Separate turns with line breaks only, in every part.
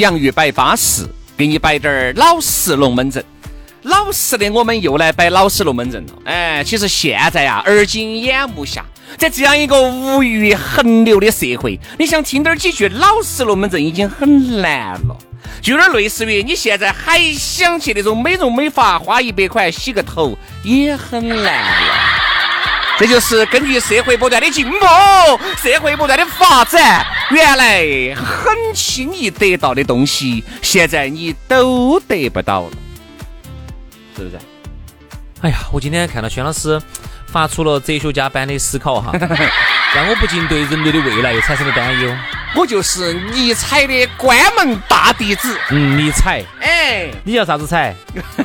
洋芋摆巴适，给你摆点儿老实龙门阵。老实的，我们又来摆老实龙门阵了。哎，其实现在呀，而今眼目下，在这样一个物欲横流的社会，你想听点儿几句老实龙门阵已经很难了。就有点类似于你现在还想去那种美容美发，花一百块洗个头也很难了。这就是根据社会不断的进步，社会不断的发展，原来很轻易得到的东西，现在你都得不到了，是不是？
哎呀，我今天看到轩老师发出了哲学家般的思考哈，让我不禁对人类的未来又产生了担忧。
我就是尼采的关门大弟子。
嗯，尼采，
哎，
你叫啥子采？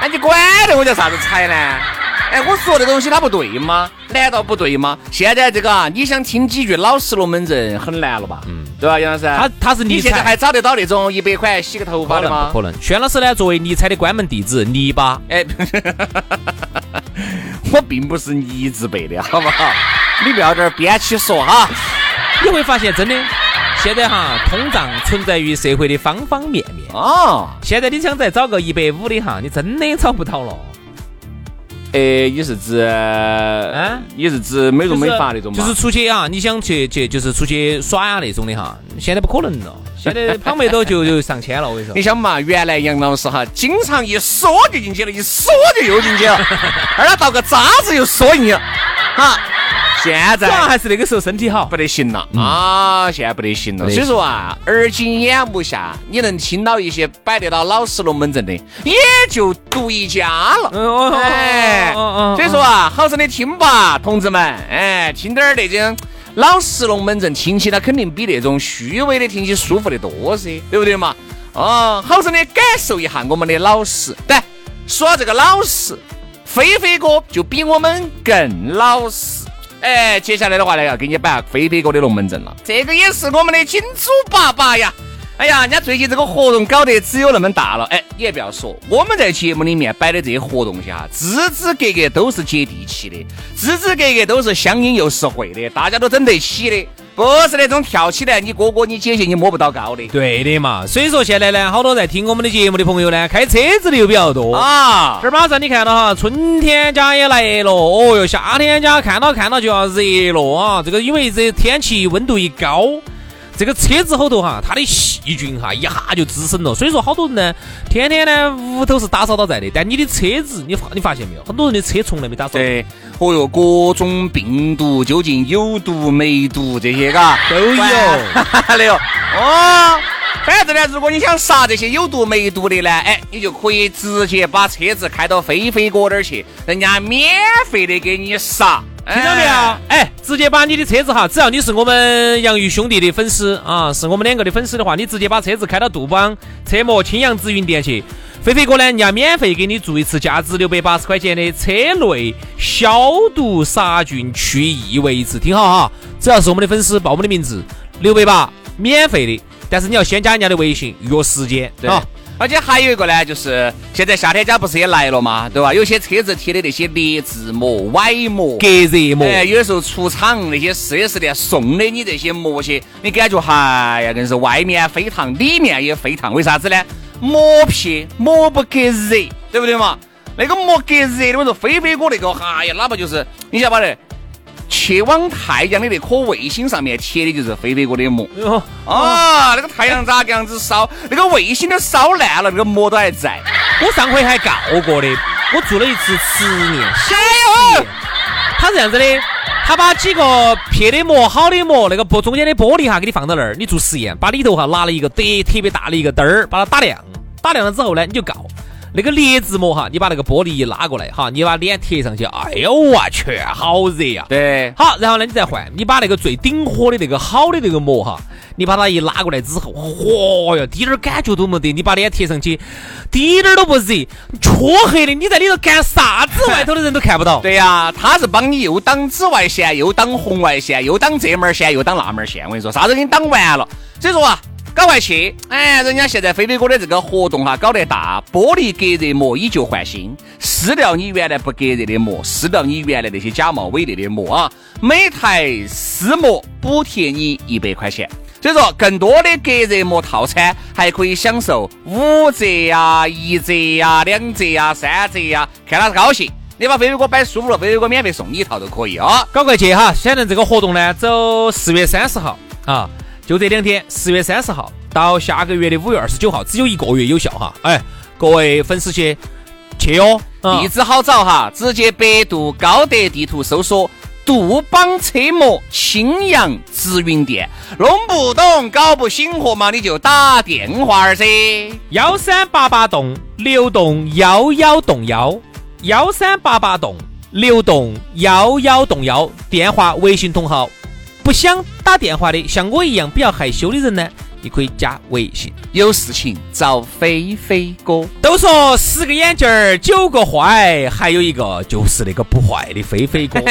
那你管得我叫啥子采呢？哎，我说的东西它不对吗？难道不对吗？现在这个啊，你想听几句老实龙门阵很难了吧？嗯，对吧，杨老师？
他他是
你现在，还找得到那种一百块洗个头发的吗？
不可能。轩老师呢，作为尼采的关门弟子，泥巴，
哎，我并不是泥字辈的，好不好？你不要这儿编起说哈。
你会发现真的，现在哈通胀存在于社会的方方面面。
哦，
现在你想再找个一百五的哈，你真的找不到了。
哎，你是指啊？你是指美容美发那种吗？
就是出去啊，你想去去就是出去耍呀那种的哈，现在不可能了。现在旁边都就就上千了，我跟你说
你。想嘛，原来杨老师哈，经常一缩就进去了，一缩就又进去了，而他倒个渣子又缩进去了，哈。现
主要
在
还是那个时候身体好
不。得行了啊！现在不得行了。所以说啊，而今眼目下，你能听到一些摆得到老实龙门阵的，也就独一家了。哎，所以说啊，好生的听吧，同志们，哎，听点儿那种老实龙门阵，听起来肯定比那种虚伪的听起舒服得多噻，对不对嘛？哦，好生的感受一下我们的老实。对，说到这个老实，飞飞哥就比我们更老实。哎，接下来的话呢，要给你摆飞飞哥的龙门阵了。这个也是我们的金主爸爸呀。哎呀，人家最近这个活动搞得只有那么大了。哎，你也不要说，我们在节目里面摆的这些活动下，支支格格都是接地气的，支支格格都是相应又实惠的，大家都整得起的，不是那种跳起来你哥哥你姐姐你摸不到高的。
对的嘛，所以说现在呢，好多在听我们的节目的朋友呢，开车子的又比较多。
啊
这，儿马上你看到哈，春天家也来了，哦哟，夏天家看到看到就要热了啊！这个因为这天气温度一高，这个车子后头哈，它的细菌哈一下就滋生了，所以说好多人呢，天天呢屋头是打扫到在的，但你的车子你发你发现没有，很多人的车从来没打扫。
对，哦哟，各种病毒究竟有毒没毒这些嘎
都有
没有哦。反正呢，如果你想杀这些有毒没毒的呢，哎，你就可以直接把车子开到飞飞哥那儿去，人家免费的给你杀，
听到没有？哎，直接把你的车子哈，只要你是我们洋芋兄弟的粉丝啊，是我们两个的粉丝的话，你直接把车子开到杜邦车模青阳紫云店去。飞飞哥呢，人家免费给你做一次价值六百八十块钱的车内消毒杀菌去异味一次，听好哈，只要是我们的粉丝报我们的名字，六百八免费的，但是你要先加人家的微信约时间
对
啊。
而且还有一个呢，就是现在夏天家不是也来了嘛，对吧？有些车子贴的那些劣质膜、歪膜、
隔热膜，
哎，有的时候出厂那些 4S 店送的你这些膜些，你感觉哎呀，硬是外面飞烫，里面也飞烫，为啥子呢？膜皮膜不隔热，对不对嘛？那个膜隔热的，我说飞飞哥那个，哎呀，哪怕就是你晓得吧的，去往太阳的那颗卫星上面贴的就是飞飞哥的膜。
哦，
啊，那个太阳咋个样子烧？那个卫星都烧烂了，那个膜都还在。
我上回还告过的，我做了一次实验，小实验。他是这样子的，他把几个撇的膜、好的膜，那个玻中间的玻璃哈，给你放到那儿，你做实验，把里头哈拿了一个特特别大的一个灯儿，把它打亮，打亮了之后呢，你就告。那个劣质膜哈，你把那个玻璃一拉过来哈，你把脸贴上去，哎呦我去，好热呀！
对，
好，然后呢，你再换，你把那个最顶火的那个好的那个膜哈，你把它一拉过来之后，嚯哟，滴点儿感觉都没得，你把脸贴上去，滴点儿都不热，黢黑的，你在里头干啥子？外头的人都看不到。
对呀，他是帮你又挡紫外线，又挡红外线，又挡这门线，又挡那门线。我跟你说，啥子给你挡完了？所以说啊。赶快去！哎，人家现在飞飞哥的这个活动哈搞得大，玻璃隔热膜以旧换新，撕掉你原来不隔热的膜，撕掉你原来那些假冒伪劣的膜啊！每台撕膜补贴你一百块钱。所以说，更多的隔热膜套餐还可以享受五折呀、一折呀、两折呀、三折呀，看他高兴。你把飞飞哥摆舒服了，飞飞哥免费送你一套都可以啊！
赶快去哈！现在这个活动呢，走四月三十号啊。就这两天，十月三十号到下个月的五月二十九号，只有一个月有效哈。哎，各位粉丝去去哦，
地址好找哈，直接百度高德地图搜索杜邦车模青阳直营店。弄不懂、搞不醒活嘛，你就打电话儿噻。
幺三八八栋六栋幺幺栋幺，幺三八八栋六栋幺幺栋幺，电话、微信同号。不想打电话的，像我一样比较害羞的人呢，你可以加微信。
有事情找飞飞哥。
都说十个眼镜儿九个坏，还有一个就是那个不坏的飞飞哥。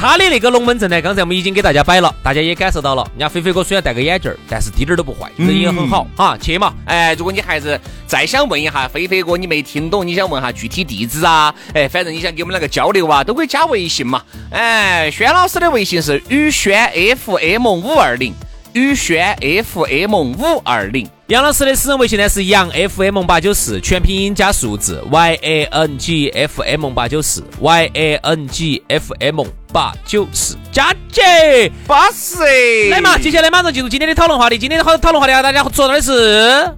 他的那个龙门阵呢，刚才我们已经给大家摆了，大家也感受到了。人家飞飞哥虽然戴个眼镜儿，但是滴点儿都不坏，人也很好哈。去嘛，
哎，如果你还是再想问一下飞飞哥，你没听懂，你想问下具体地址啊？哎，反正你想跟我们两个交流啊，都可以加微信嘛。哎，轩老师的微信是宇轩 FM 五二零。宇轩 FM 五二零，
杨老师的私人微信呢是杨 FM 八九四，全拼音加数字 Y A N G F M 八九四 Y A N G F M 八九四，加姐
巴适
来嘛，接下来马上进入今天的讨论话题。今天的好讨论话题啊，大家说到的是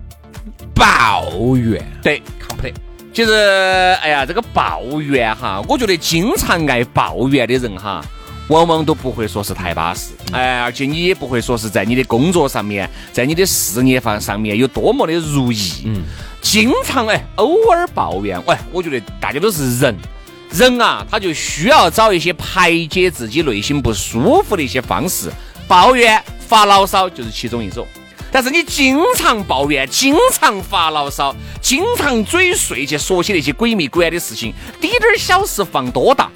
抱怨，
对，complain。其实，哎呀，这个抱怨哈，我觉得经常爱抱怨的人哈。往往都不会说是太巴适，哎，而且你也不会说是在你的工作上面，在你的事业方上面有多么的如意。嗯，经常哎，偶尔抱怨，喂，我觉得大家都是人，人啊，他就需要找一些排解自己内心不舒服的一些方式，抱怨、发牢骚就是其中一种。但是你经常抱怨，经常发牢骚，经常嘴碎去说起那些鬼迷鬼眼的事情，滴点儿小事放多大。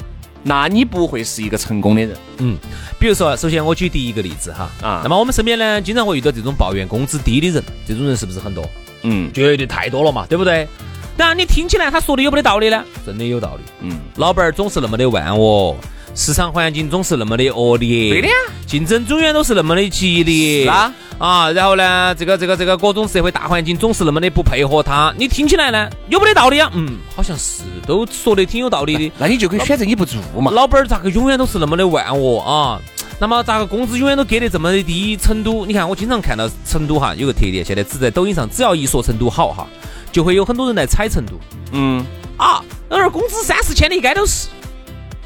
那你不会是一个成功的人，
嗯，比如说，首先我举第一个例子哈，啊，那么我们身边呢，经常会遇到这种抱怨工资低的人，这种人是不是很多？
嗯，
绝对太多了嘛，对不对？当然，你听起来他说的有没得道理呢？真的有道理，嗯，老板儿总是那么的万恶。市场环境总是那么的恶劣，
对的呀，
竞争永远都是那么的激烈，
是啊，
啊，然后呢，这个这个这个各种社会大环境总是那么的不配合他，你听起来呢，有没得道理啊？嗯，好像是，都说的挺有道理的，
那你就可以选择你不做嘛。
老板儿咋个永远都是那么的万恶啊？那么咋个工资永远都给的这么的低？成都，你看我经常看到成都哈有个特点，现在只在抖音上，只要一说成都好哈，就会有很多人来踩成都。
嗯，
啊，那儿工资三四千的应该都是，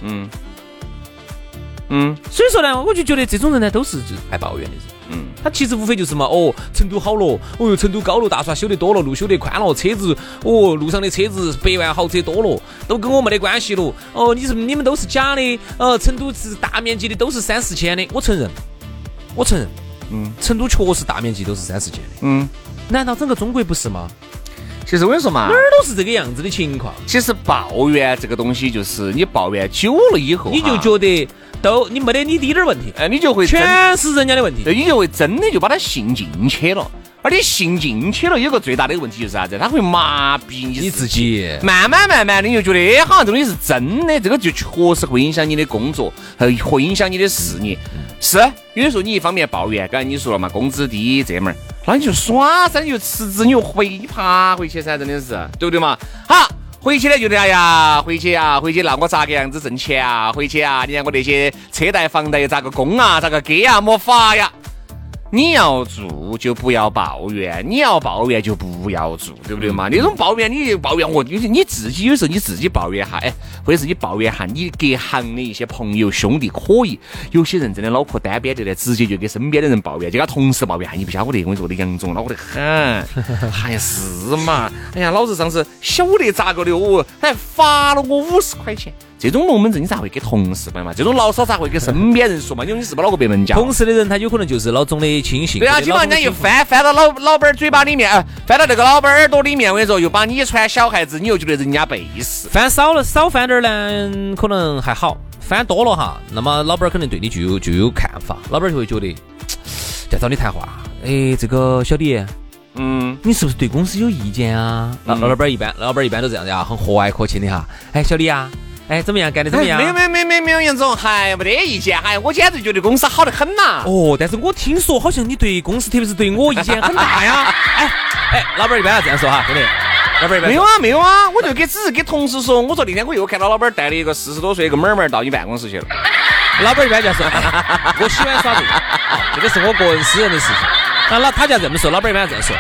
嗯。嗯，
所以说呢，我就觉得这种人呢，都是就是爱抱怨的人。嗯，他其实无非就是嘛，哦，成都好了，哦哟，成都高楼大厦修得多了，路修得宽了，车子，哦，路上的车子百万豪车多了，都跟我没得关系了。哦，你是你们都是假的，呃，成都是大面积的都是三四千的，我承认，我承认，嗯，成都确实大面积都是三四千的，
嗯，
难道整个中国不是吗？
其实我跟你说嘛，
哪儿都是这个样子的情况。
其实抱怨这个东西，就是你抱怨久了以后，
你就觉得。都你没得你滴点儿问题，
哎，你就会
全是人家的问题，
对，你就会真的就把他信进去了。而你信进去了，有个最大的问题就是啥子？他会麻痹你
自己，
慢慢慢慢的你就觉得，哎，好像这东西是真的，这个就确实会影响你的工作，会会影响你的事业。是，有的时候你一方面抱怨，刚才你说了嘛，工资低这门儿，那你就耍噻，你就辞职，你又回爬回去噻，真的是，对不对嘛？好。回去呢觉得哎呀，回去啊，回去那我咋个样子挣钱啊？回去啊，你看我那些车贷房贷又咋个供啊？咋个给啊？没法呀。你要做就不要抱怨，你要抱怨就不要做，对不对嘛？那种抱怨你抱怨我，有些你自己有时候你自己抱怨哈，哎，或者是你抱怨哈你隔行的一些朋友兄弟可以，有些人真的脑壳单边的呢，直接就给身边的人抱怨，就给同事抱怨，你不晓得，我跟你说，我的杨总恼火得很，还是嘛？哎呀，老子上次晓得咋个的哦，还罚了我五十块钱。这种龙门阵你咋会给同事摆嘛？这种牢骚咋会给身边人说嘛？因为你是不是脑壳被门家？
同事的人他有可能就是老总的亲信。
对啊，基本上人家一翻翻到老老板嘴巴里面，翻到那个老板耳朵里面，我跟你说，又把你传小孩子，你又觉得人家背时。
翻少了少翻点呢，可能还好；翻多了哈，那么老板肯定对你就有就有看法，老板就会觉得 在找你谈话。哎，这个小李，嗯，你是不是对公司有意见啊？老老板一般，老板一般都这样的啊，很和蔼可亲的哈。哎，小李啊。哎，怎么样？干的怎么样？
没有没有没有没有没有，杨总，还没得意见。哎，我简直觉得公司好得很呐。
哦，但是我听说好像你对公司，特别是对我意见很大呀。哎哎，老板一般要这样说哈，兄弟。老板一般
没有啊没有啊，我就给只是给同事说，我说那天我又看到老板带了一个四十多岁一个妹妹到你办公室去了。
老板一般就说，我喜欢耍这个，这个是我个人私人的事情。那老他就要这么说，老板一般要这样说。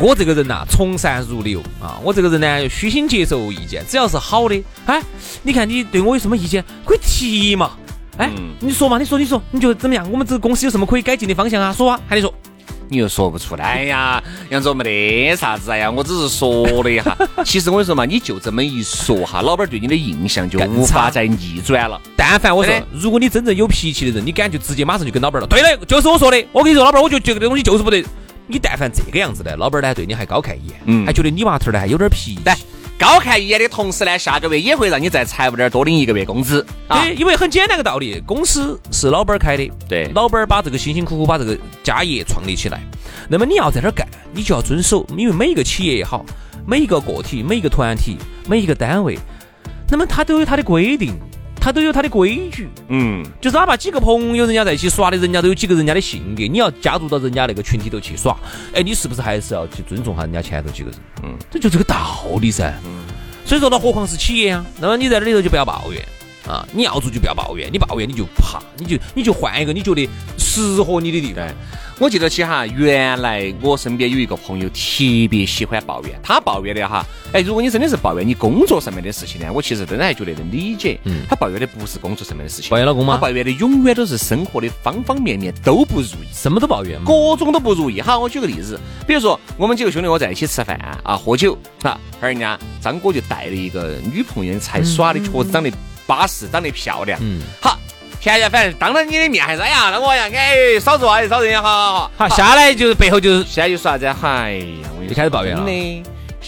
我这个人呐，从善如流啊！我这个人呢，虚心接受意见，只要是好的，哎，你看你对我有什么意见，可以提嘛？哎，你说嘛，你说，你说，你觉得怎么样？我们这个公司有什么可以改进的方向啊？说啊，喊你说，
你又说不出来呀？杨总没得啥子哎呀，我只是说了一下。其实我跟你说嘛，你就这么一说哈，老板对你的印象就无法再逆转了。
但凡我说，如果你真正有脾气的人，你敢就直接马上就跟老板了。对的，就是我说的。我跟你说，老板，我就觉得这个东西就是不对。你但凡这个样子的，老板呢对你还高看一眼，嗯，还觉得你娃头呢还有点脾气。
高看一眼的同时呢，下个月也会让你在财务那儿多领一个月工资。
对，因为很简单个道理，公司是老板开的，
对，
老板把这个辛辛苦苦把这个家业创立起来，那么你要在这儿干，你就要遵守，因为每一个企业也好，每一个个体、每一个团体、每一个单位，那么它都有它的规定。他都有他的规矩，嗯，就是哪怕几个朋友人家在一起耍的，人家都有几个人家的性格，你要加入到人家那个群体头去耍，哎，你是不是还是要去尊重下人家前头几个人？嗯，这就这个道理噻。嗯，所以说，那何况是企业啊？那么你在这里头就不要抱怨啊，你要做就不要抱怨，你抱怨你就怕，你就你就换一个你觉得适合你的地方。
我记得起哈，原来我身边有一个朋友特别喜欢抱怨，他抱怨的哈，哎，如果你真的是抱怨你工作上面的事情呢，我其实真的还觉得能理解。嗯，他抱怨的不是工作上面的事情，
抱怨老公吗？
他抱怨的永远都是生活的方方面面都不如意，
什么都抱怨，
各种都不如意。哈，我举个例子，比如说我们几个兄弟伙在一起吃饭啊，喝酒啊，而人家张哥就带了一个女朋友才耍的，确实长得巴适，长得漂亮。嗯，好。现在反正当着你的面还是哎呀，那我呀，哎，少做啊，少这样，好好好。
下来就是背后就是
现在就说啥子？哎呀，我
就开始抱怨了。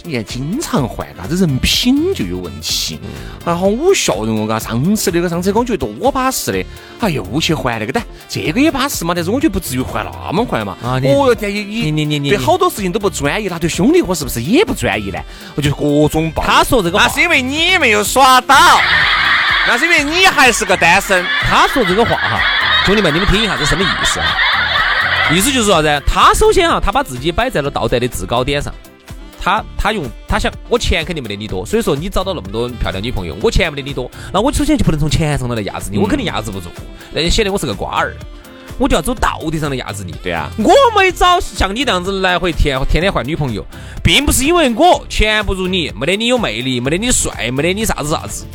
你看经常换，啥子人品就有问题。然后我笑人哦，嘎，上次那个上次我觉得多巴适的，啊，又去换那个，但这个也巴适嘛，但是我觉得不至于换那么快嘛。啊，哦哟，天，你你你你对好多事情都不专一，那对兄弟伙是不是也不专一呢？我觉得各种抱。
他说这个，
那是因为你没有耍到。那是因为你还是个单身。
他说这个话哈，兄弟们，你们听一下，这什么意思啊？意思就是啥子？他首先哈，他把自己摆在了道德的制高点上。他他用他想，我钱肯定没得你多，所以说你找到那么多漂亮女朋友，我钱没得你多，那我首先就不能从钱上头来压制你，我肯定压制不住，那显得我是个瓜儿，我就要走道德上的压制你。
对啊，
我没找像你这样子来回天天天换女朋友，并不是因为我钱不如你，没得你有魅力，没得你帅，没得你啥子啥子。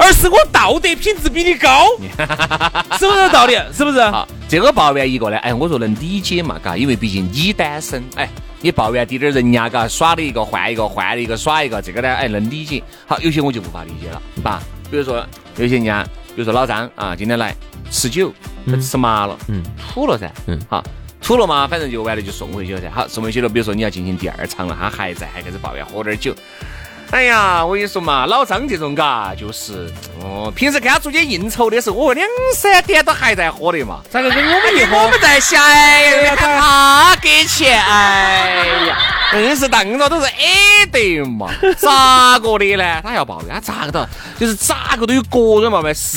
而是我道德品质比你高，是不是道理？是不是？好，
这个抱怨一个呢，哎，我说能理解嘛，嘎，因为毕竟你单身，哎，你抱怨滴点人家嘎耍了一个换一个，换了一个耍一个，这个呢，哎，能理解。好，有些我就无法理解了，吧？比如说有些人家，比如说老张啊，今天来吃酒，吃麻了，嗯，吐了噻，嗯，好，吐了嘛，反正就完了就送回去了噻。好，送回去了，比如说你要进行第二场了，他还在，还开始抱怨，喝点酒。哎呀，我跟你说嘛，老张这种嘎，就是哦，平时跟他出去应酬的时候，我两三点都还在喝的嘛。
咋个跟我们一喝？
我们在想，哎呀，他给钱，哎呀，硬是当着都是 A 的嘛。咋个的呢？他要抱怨，他咋个的？就是咋个都有各种毛病，是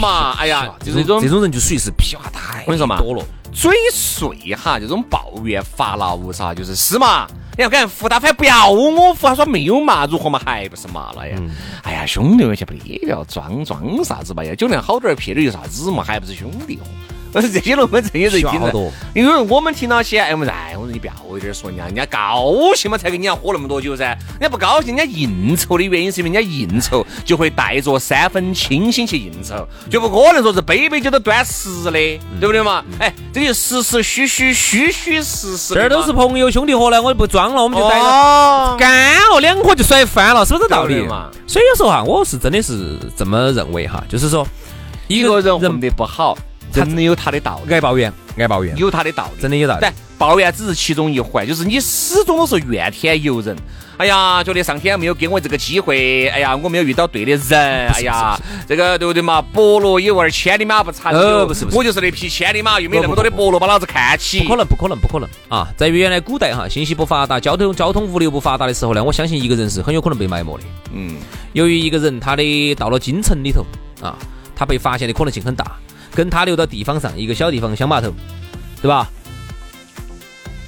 嘛？哎呀，就是这种
这种人就属于是屁话太
我跟你说嘛，
多了。
嘴碎哈，这种抱怨发牢骚，就是是嘛？你要看胡大凡不要我胡，他说没有嘛，如何嘛，还不是嘛了呀？哎呀，兄弟们，先不得了，装装啥子嘛呀？酒量好点儿，撇的有啥子嘛？还不是兄弟伙？这些龙门阵也是听着，因为我们听到些，哎，我们哎，我说你不要有点说人家，人家高兴嘛，才跟你家喝那么多酒噻。人家不高兴，人家应酬的原因是因为人家应酬就会带着三分清醒去应酬，就不可能说是杯杯酒都端实的，对不对嘛？哎，这就实实虚虚，虚虚实实。
这儿都是朋友兄弟伙了，我就不装了，我们就带
着
干哦，两颗就甩翻了，是不是道理嘛？所以有时候哈，我是真的是这么认为哈，就是说
一个人混得不好。真的有他的道理，
爱抱怨，爱抱怨，
有他的道理，
真的有道理。
但抱怨只是其中一环，就是你始终都是怨天尤人。哎呀，觉得上天没有给我这个机会，哎呀，我没有遇到对的人，哎呀，这个对不对嘛？伯乐有味，千里马不长
有。不是不是，
我就是那匹千里马，又没那么多的伯乐把老子看起。
不可能，不可能，不可能啊！在原来古代哈，信息不发达，交通交通物流不发达的时候呢，我相信一个人是很有可能被埋没的。嗯，由于一个人他的到了京城里头啊，他被发现的可能性很大。跟他留到地方上一个小地方乡坝头，对吧？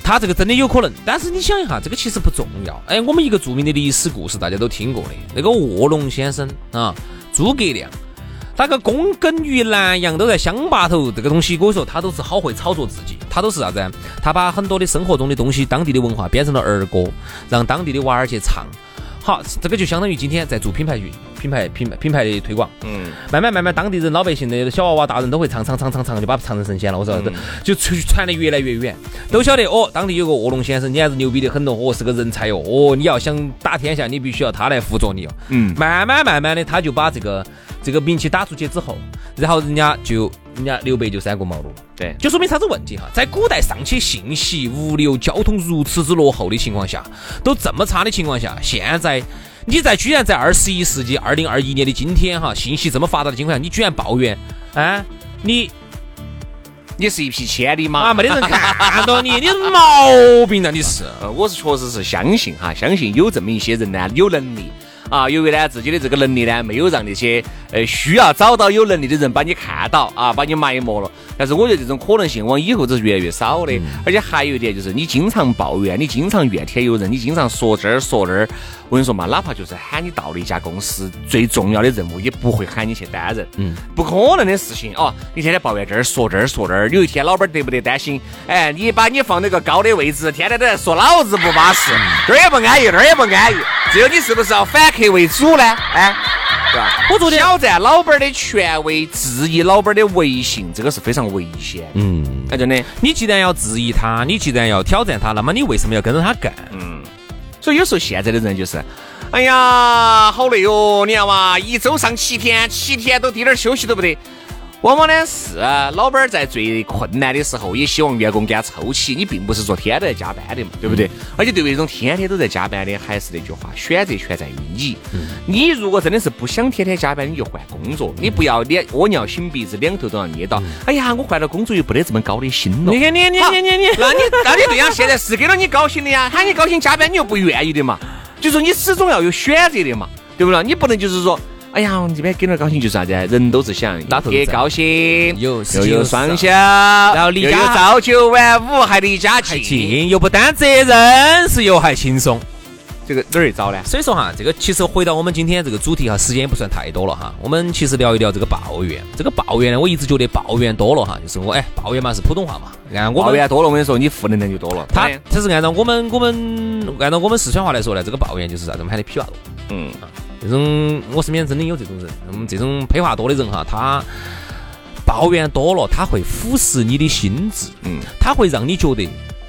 他这个真的有可能，但是你想一下，这个其实不重要。哎，我们一个著名的历史故事大家都听过的，那个卧龙先生啊，诸葛亮，他个躬耕于南阳都在乡坝头，这个东西我说他都是好会炒作自己，他都是啥子？他把很多的生活中的东西、当地的文化编成了儿歌，让当地的娃儿去唱。好，这个就相当于今天在做品牌运、品牌、品牌、品牌的推广。嗯，慢慢慢慢，当地人、老百姓的小娃娃、大人都会唱唱唱唱唱，就把唱成神仙了。我说，就传传得越来越远，都晓得哦。当地有个卧龙先生，你还是牛逼的很哦，哦，是个人才哦。哦，你要想打天下，你必须要他来辅佐你哦。嗯，慢慢慢慢的，他就把这个这个名气打出去之后，然后人家就。人家刘备就三顾茅庐，
对，
就说明啥子问题哈？在古代尚且信息、物流、交通如此之落后的情况下，都这么差的情况下，现在你在居然在二十一世纪二零二一年的今天哈，信息这么发达的情况下，你居然抱怨啊？你
你是一匹千里马
啊？没得人看到你，你毛病啊！你是，
我是确实是相信哈，相信有这么一些人呢，有能力。啊，由于呢自己的这个能力呢，没有让那些呃需要找到有能力的人把你看到啊，把你埋没了。但是我觉得这种可能性往以后都是越来越少的。而且还有一点就是，你经常抱怨，你经常怨天尤人，你经常说这儿说那儿。我跟你说嘛，哪怕就是喊你到了一家公司最重要的任务，也不会喊你去担任。嗯，不可能的事情哦。你天天抱怨这儿说这儿说那儿，有一天老板得不得担心？哎，你把你放那个高的位置，天天都在说老子不巴适，这儿也不安逸，那儿也不安逸。最后你是不是要反客为主呢？哎，对吧？
我昨天
挑战老板的权威，质疑老板的威信，这个是非常危险。嗯，哎，真的。
你既然要质疑他，你既然要挑战他，那么你为什么要跟着他干？
嗯。所以有时候现在的人就是，哎呀，好累哦！你看嘛，一周上七天，七天都滴点儿休息都不得。往往呢是老板在最困难的时候，也希望员工给他凑齐。你并不是说天天都在加班的嘛，对不对？而且对于这种天天都在加班的，还是那句话，选择权在于你。你如果真的是不想天天加班，你就换工作。你不要两窝尿擤鼻子，两头都要捏到。哎呀，我换了工作又不得这么高的薪了。
你看你你你你你，
那你那你对呀，现在是给了你高薪的呀，喊你高薪加班，你又不愿意的嘛？就说你始终要有选择的嘛，对不对？你不能就是说。哎呀，这边给点高兴就是啥子？人都是想也高兴，
有
又有双休，然
后离家
朝九晚五，还离家近，
又不担责任，是又还轻松。
这个哪儿一找呢？
所以说哈，这个其实回到我们今天这个主题哈，时间也不算太多了哈。我们其实聊一聊这个抱怨。这个抱怨呢，我一直觉得抱怨多了哈，就是我哎，抱怨嘛是普通话嘛。按我
抱怨多了，我跟你说，你负能量就多了。
他他是按照我们我们按照我们四川话来说呢，这个抱怨就是啥子？我们喊的屁话多。嗯。这种我身边真的有这种人，我们这种配话多的人哈，他抱怨多了，他会腐蚀你的心智，嗯，他会让你觉得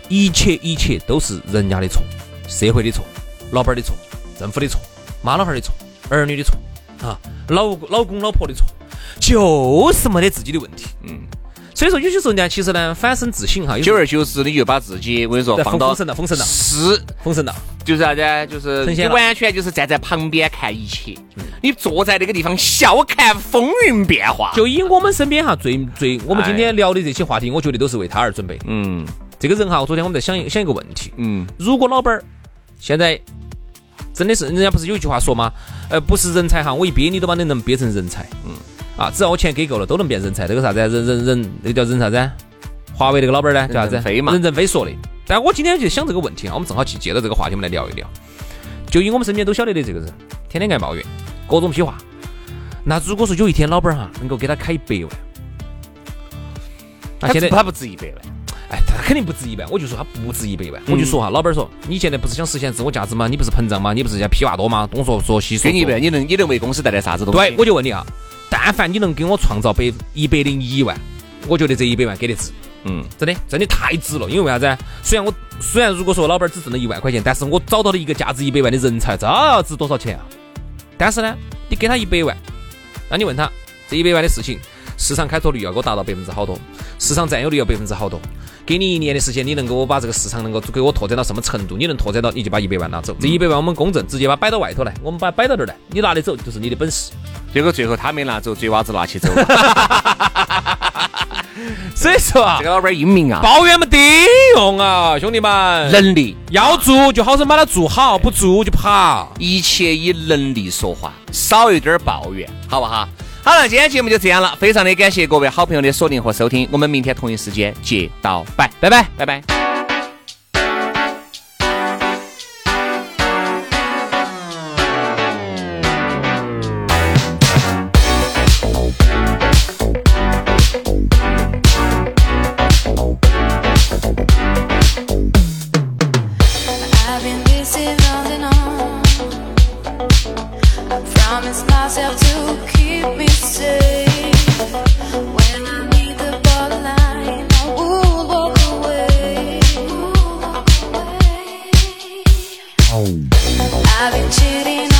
一切一切都是人家的错，社会的错，老板的错，政府的错，妈老汉儿的错，儿女的错，啊，老老公老婆的错，就是没得自己的问题，嗯。所以说，有些时候呢，其实呢，反身自省哈，
久而久之，你就把自己，我跟你说，放到
封神了，封神了，
是
封神了，
就是啥子？就是你完全就是站在旁边看一切，你坐在那个地方笑看风云变化。
就以我们身边哈，最最我们今天聊的这些话题，我觉得都是为他而准备。嗯，这个人哈，昨天我们在想想一个问题。嗯，如果老板儿现在真的是，人家不是有一句话说吗？呃，不是人才哈，我一憋你都把你能憋成人才。嗯。啊，只要我钱给够了，都能变人才。这个啥子，人人人，那个叫人啥子？华为那个老板呢，叫啥子？
任正非嘛
任正非说的。但我今天就想这个问题啊，我们正好去借着这个话题，我们来聊一聊。就以我们身边都晓得的这个人，天天爱抱怨，各种批话。那如果说有一天老板哈能够给他开一百万，那现在
他不值一百万，
哎，他肯定不值一百，我就说他不值一百万。我就说哈，老板说你现在不是想实现自我价值吗？你不是膨胀吗？你不是要屁话多吗？东说说西说说
给你一百，你能你能为公司带来啥子东西？
对，我就问你啊，但凡你能给我创造百一百零一万，我觉得这一百万给得值。
嗯，
真的，真的太值了。因为为啥子？虽然我虽然如果说老板只挣了一万块钱，但是我找到了一个价值一百万的人才，这要值多少钱啊？但是呢，你给他一百万，那你问他这一百万的事情，市场开拓率要给我达到百分之好多，市场占有率要百分之好多。给你一年的时间，你能够把这个市场能够给我拓展到什么程度？你能拓展到，你就把一百万拿走。这一百万我们公证，直接把摆到外头来，我们把它摆到这儿来，你拿得走就是你的本事。
结果最后他没拿走，嘴娃子拿起走了。
所以说啊
这，个老板英明啊，
抱怨没得用啊，兄弟们，
能力，
要做就好生把它做好，不做就跑。
一切以能力说话，少一点儿抱怨，好不好？好了，今天节目就这样了，非常的感谢各位好朋友的锁定和收听，我们明天同一时间接到拜，拜拜，拜拜。
I've been cheating